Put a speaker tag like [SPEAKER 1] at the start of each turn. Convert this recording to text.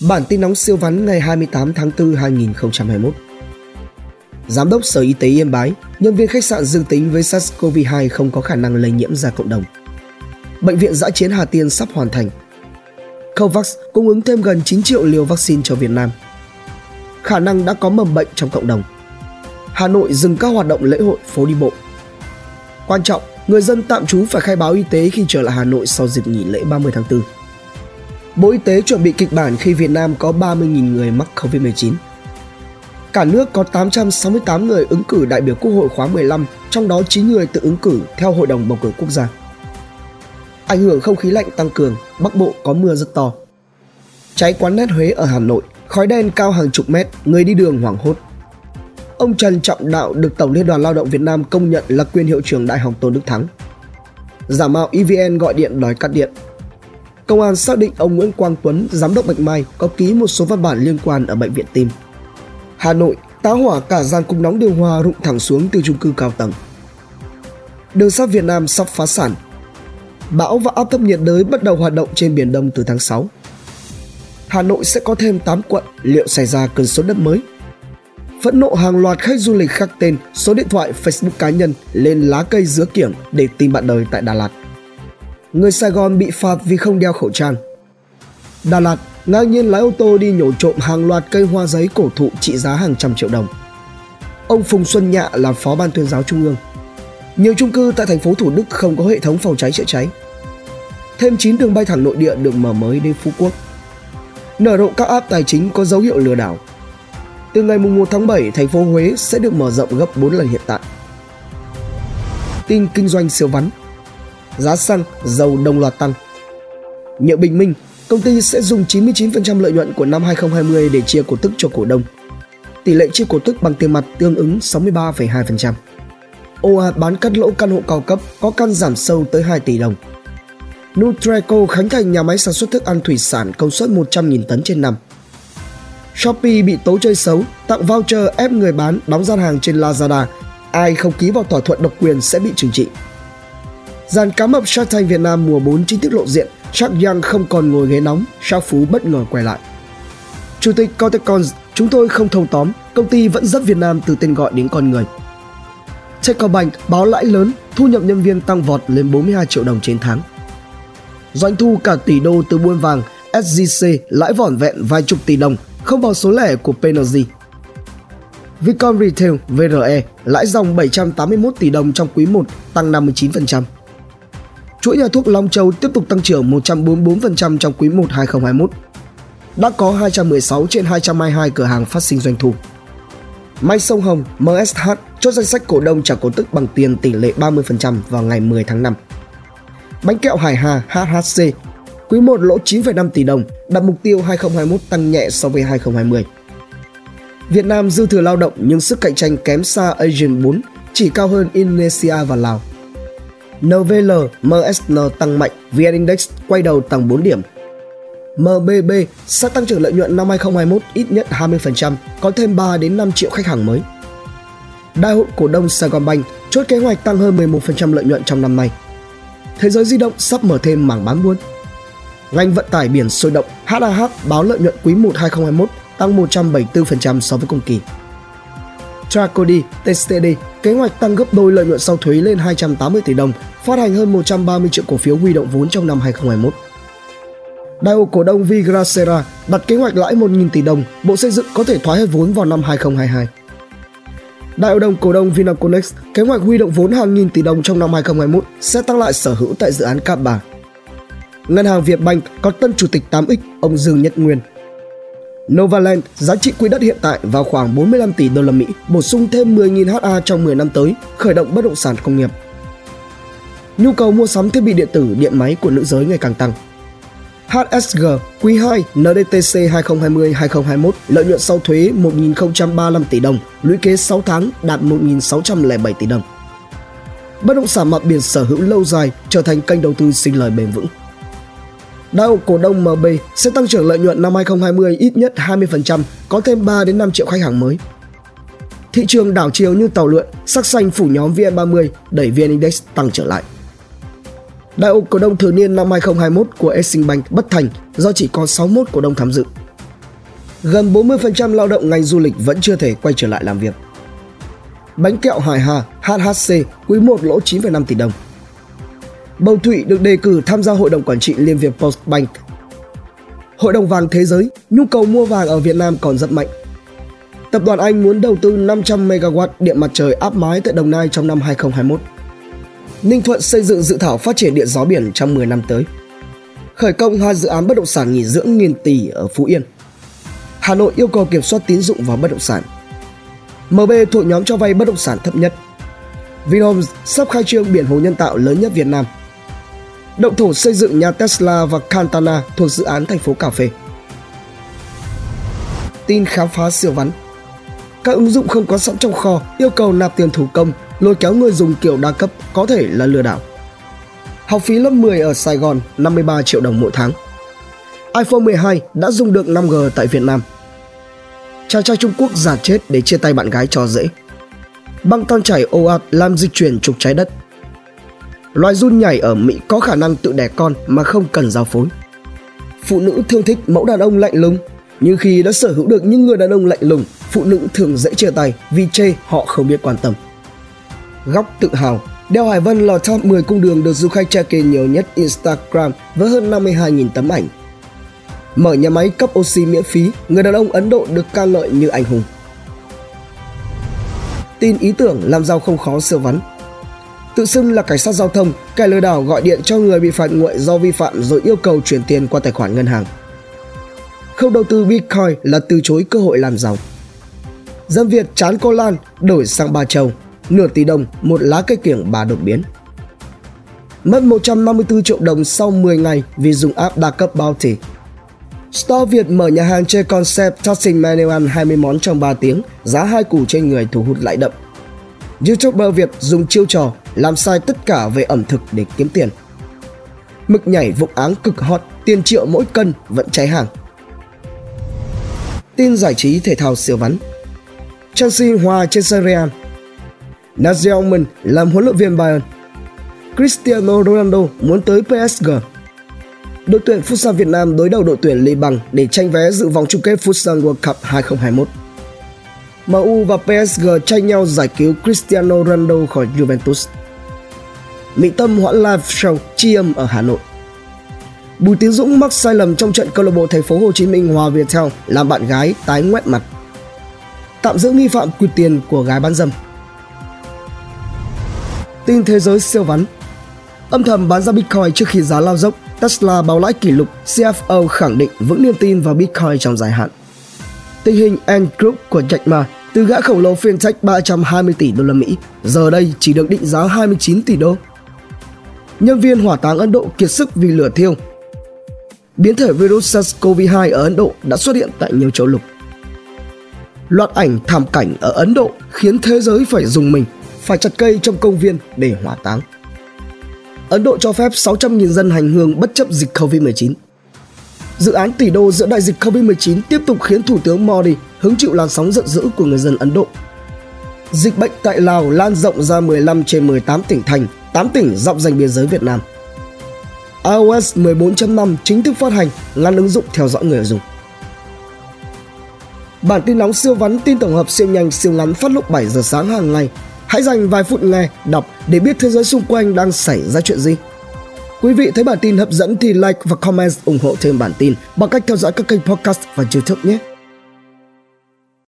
[SPEAKER 1] Bản tin nóng siêu vắn ngày 28 tháng 4 2021. Giám đốc Sở Y tế Yên Bái, nhân viên khách sạn dương tính với SARS-CoV-2 không có khả năng lây nhiễm ra cộng đồng. Bệnh viện giã chiến Hà Tiên sắp hoàn thành. COVAX cung ứng thêm gần 9 triệu liều vaccine cho Việt Nam. Khả năng đã có mầm bệnh trong cộng đồng. Hà Nội dừng các hoạt động lễ hội phố đi bộ. Quan trọng, người dân tạm trú phải khai báo y tế khi trở lại Hà Nội sau dịp nghỉ lễ 30 tháng 4. Bộ Y tế chuẩn bị kịch bản khi Việt Nam có 30.000 người mắc COVID-19. Cả nước có 868 người ứng cử đại biểu Quốc hội khóa 15, trong đó 9 người tự ứng cử theo Hội đồng bầu cử quốc gia. Ảnh hưởng không khí lạnh tăng cường, Bắc Bộ có mưa rất to. Cháy quán nét Huế ở Hà Nội, khói đen cao hàng chục mét, người đi đường hoảng hốt. Ông Trần Trọng Đạo được Tổng Liên đoàn Lao động Việt Nam công nhận là quyền hiệu trưởng Đại học Tôn Đức Thắng. Giả mạo EVN gọi điện đòi cắt điện, Công an xác định ông Nguyễn Quang Tuấn, giám đốc Bạch Mai có ký một số văn bản liên quan ở bệnh viện tim. Hà Nội, tá hỏa cả gian cung nóng điều hòa rụng thẳng xuống từ chung cư cao tầng. Đường sắt Việt Nam sắp phá sản. Bão và áp thấp nhiệt đới bắt đầu hoạt động trên Biển Đông từ tháng 6. Hà Nội sẽ có thêm 8 quận, liệu xảy ra cơn sốt đất mới? Phẫn nộ hàng loạt khách du lịch khắc tên, số điện thoại Facebook cá nhân lên lá cây dứa kiểng để tìm bạn đời tại Đà Lạt người Sài Gòn bị phạt vì không đeo khẩu trang. Đà Lạt ngang nhiên lái ô tô đi nhổ trộm hàng loạt cây hoa giấy cổ thụ trị giá hàng trăm triệu đồng. Ông Phùng Xuân Nhạ là phó ban tuyên giáo trung ương. Nhiều chung cư tại thành phố Thủ Đức không có hệ thống phòng cháy chữa cháy. Thêm 9 đường bay thẳng nội địa được mở mới đến Phú Quốc. Nở rộ các app tài chính có dấu hiệu lừa đảo. Từ ngày 1 tháng 7, thành phố Huế sẽ được mở rộng gấp 4 lần hiện tại. Tin kinh doanh siêu vắn giá xăng, dầu đồng loạt tăng. Nhựa Bình Minh, công ty sẽ dùng 99% lợi nhuận của năm 2020 để chia cổ tức cho cổ đông. Tỷ lệ chia cổ tức bằng tiền mặt tương ứng 63,2%. OA bán cắt lỗ căn hộ cao cấp có căn giảm sâu tới 2 tỷ đồng. Nutreco khánh thành nhà máy sản xuất thức ăn thủy sản công suất 100.000 tấn trên năm. Shopee bị tố chơi xấu, tặng voucher ép người bán đóng gian hàng trên Lazada. Ai không ký vào thỏa thuận độc quyền sẽ bị trừng trị. Dàn cá mập Shark Tank Việt Nam mùa 4 chính thức lộ diện, Shark Young không còn ngồi ghế nóng, Shark Phú bất ngờ quay lại. Chủ tịch Cortecons, chúng tôi không thâu tóm, công ty vẫn dắt Việt Nam từ tên gọi đến con người. Techcombank báo lãi lớn, thu nhập nhân viên tăng vọt lên 42 triệu đồng trên tháng. Doanh thu cả tỷ đô từ buôn vàng, SGC lãi vỏn vẹn vài chục tỷ đồng, không vào số lẻ của PNG. Vicom Retail VRE lãi dòng 781 tỷ đồng trong quý 1, tăng 59%. Chuỗi nhà thuốc Long Châu tiếp tục tăng trưởng 144% trong quý 1 2021. Đã có 216 trên 222 cửa hàng phát sinh doanh thu. May Sông Hồng MSH chốt danh sách cổ đông trả cổ tức bằng tiền tỷ lệ 30% vào ngày 10 tháng 5. Bánh kẹo Hải Hà HHC quý 1 lỗ 9,5 tỷ đồng, đặt mục tiêu 2021 tăng nhẹ so với 2020. Việt Nam dư thừa lao động nhưng sức cạnh tranh kém xa Asian 4, chỉ cao hơn Indonesia và Lào. NVL, MSN tăng mạnh, VN Index quay đầu tăng 4 điểm. MBB sẽ tăng trưởng lợi nhuận năm 2021 ít nhất 20%, có thêm 3 đến 5 triệu khách hàng mới. Đại hội cổ đông Saigonbank chốt kế hoạch tăng hơn 11% lợi nhuận trong năm nay. Thế giới di động sắp mở thêm mảng bán buôn. Ngành vận tải biển sôi động, HAH báo lợi nhuận quý 1 2021 tăng 174% so với cùng kỳ. Tracody, TCD kế hoạch tăng gấp đôi lợi nhuận sau thuế lên 280 tỷ đồng, phát hành hơn 130 triệu cổ phiếu huy động vốn trong năm 2021. Đại hội cổ đông Vigracera đặt kế hoạch lãi 1.000 tỷ đồng, Bộ Xây dựng có thể thoái hết vốn vào năm 2022. Đại hội đồng cổ đông Vinaconex kế hoạch huy động vốn hàng nghìn tỷ đồng trong năm 2021 sẽ tăng lại sở hữu tại dự án Cáp Bà. Ngân hàng Việt Bank có tân chủ tịch 8X ông Dương Nhất Nguyên Novaland giá trị quỹ đất hiện tại vào khoảng 45 tỷ đô la Mỹ, bổ sung thêm 10.000 ha trong 10 năm tới, khởi động bất động sản công nghiệp. Nhu cầu mua sắm thiết bị điện tử, điện máy của nữ giới ngày càng tăng. HSG quý 2 NDTC 2020-2021 lợi nhuận sau thuế 1.035 tỷ đồng, lũy kế 6 tháng đạt 1.607 tỷ đồng. Bất động sản mặt biển sở hữu lâu dài trở thành kênh đầu tư sinh lời bền vững. Đại hội cổ đông MB sẽ tăng trưởng lợi nhuận năm 2020 ít nhất 20%, có thêm 3 đến 5 triệu khách hàng mới. Thị trường đảo chiều như tàu lượn, sắc xanh phủ nhóm VN30 đẩy VN Index tăng trở lại. Đại hội cổ đông thường niên năm 2021 của Exim Bank bất thành do chỉ có 61 cổ đông tham dự. gần 40% lao động ngành du lịch vẫn chưa thể quay trở lại làm việc. Bánh kẹo Hải Hà HHC quý 1 lỗ 9,5 tỷ đồng. Bầu Thụy được đề cử tham gia hội đồng quản trị Liên Việt Postbank. Hội đồng vàng thế giới, nhu cầu mua vàng ở Việt Nam còn rất mạnh. Tập đoàn Anh muốn đầu tư 500 MW điện mặt trời áp mái tại Đồng Nai trong năm 2021. Ninh Thuận xây dựng dự thảo phát triển điện gió biển trong 10 năm tới. Khởi công hai dự án bất động sản nghỉ dưỡng nghìn tỷ ở Phú Yên. Hà Nội yêu cầu kiểm soát tín dụng vào bất động sản. MB thuộc nhóm cho vay bất động sản thấp nhất. Vinhomes sắp khai trương biển hồ nhân tạo lớn nhất Việt Nam. Động thổ xây dựng nhà Tesla và Cantana thuộc dự án thành phố Cà Phê. Tin khám phá siêu vắn Các ứng dụng không có sẵn trong kho yêu cầu nạp tiền thủ công, lôi kéo người dùng kiểu đa cấp có thể là lừa đảo. Học phí lớp 10 ở Sài Gòn 53 triệu đồng mỗi tháng. iPhone 12 đã dùng được 5G tại Việt Nam. Chàng trai Trung Quốc giả chết để chia tay bạn gái cho dễ. Băng tan chảy ồ ạt làm dịch chuyển trục trái đất. Loài run nhảy ở Mỹ có khả năng tự đẻ con mà không cần giao phối. Phụ nữ thương thích mẫu đàn ông lạnh lùng, nhưng khi đã sở hữu được những người đàn ông lạnh lùng, phụ nữ thường dễ chia tay vì chê họ không biết quan tâm. Góc tự hào Đeo Hải Vân là top 10 cung đường được du khách check in nhiều nhất Instagram với hơn 52.000 tấm ảnh. Mở nhà máy cấp oxy miễn phí, người đàn ông Ấn Độ được ca ngợi như anh hùng. Tin ý tưởng làm giàu không khó siêu vắn. Tự xưng là cảnh sát giao thông, kẻ lừa đảo gọi điện cho người bị phạt nguội do vi phạm rồi yêu cầu chuyển tiền qua tài khoản ngân hàng. Không đầu tư Bitcoin là từ chối cơ hội làm giàu. Dân Việt chán cô Lan đổi sang Ba Châu nửa tỷ đồng một lá cây kiểng bà đột biến. Mất 154 triệu đồng sau 10 ngày vì dùng app đa cấp Bounty. Store Việt mở nhà hàng chơi concept tossing menu ăn 20 món trong 3 tiếng, giá hai củ trên người thu hút lại đậm. YouTuber Việt dùng chiêu trò làm sai tất cả về ẩm thực để kiếm tiền. Mực nhảy vụng áng cực hot, tiền triệu mỗi cân vẫn cháy hàng. Tin giải trí thể thao siêu vắn Chelsea hòa trên sân Real Nagelsmann làm huấn luyện viên Bayern. Cristiano Ronaldo muốn tới PSG. Đội tuyển Futsal Việt Nam đối đầu đội tuyển Liban để tranh vé dự vòng chung kết Futsal World Cup 2021. MU và PSG tranh nhau giải cứu Cristiano Ronaldo khỏi Juventus. Mỹ Tâm hoãn live show tri âm ở Hà Nội. Bùi Tiến Dũng mắc sai lầm trong trận câu lạc bộ Thành phố Hồ Chí Minh hòa Viettel làm bạn gái tái ngoét mặt. Tạm giữ nghi phạm quyệt tiền của gái bán dâm. Tin thế giới siêu vắn Âm thầm bán ra Bitcoin trước khi giá lao dốc, Tesla báo lãi kỷ lục, CFO khẳng định vững niềm tin vào Bitcoin trong dài hạn. Tình hình Ant Group của Jack Ma từ gã khổng lồ fintech 320 tỷ đô la Mỹ, giờ đây chỉ được định giá 29 tỷ đô. Nhân viên hỏa táng Ấn Độ kiệt sức vì lửa thiêu. Biến thể virus SARS-CoV-2 ở Ấn Độ đã xuất hiện tại nhiều châu lục. Loạt ảnh thảm cảnh ở Ấn Độ khiến thế giới phải dùng mình phải chặt cây trong công viên để hỏa táng. Ấn Độ cho phép 600.000 dân hành hương bất chấp dịch Covid-19. Dự án tỷ đô giữa đại dịch Covid-19 tiếp tục khiến Thủ tướng Modi hứng chịu làn sóng giận dữ của người dân Ấn Độ. Dịch bệnh tại Lào lan rộng ra 15 trên 18 tỉnh thành, 8 tỉnh dọc danh biên giới Việt Nam. iOS 14.5 chính thức phát hành, ngăn ứng dụng theo dõi người dùng. Bản tin nóng siêu vắn tin tổng hợp siêu nhanh siêu ngắn phát lúc 7 giờ sáng hàng ngày Hãy dành vài phút nghe, đọc để biết thế giới xung quanh đang xảy ra chuyện gì. Quý vị thấy bản tin hấp dẫn thì like và comment ủng hộ thêm bản tin bằng cách theo dõi các kênh podcast và YouTube nhé.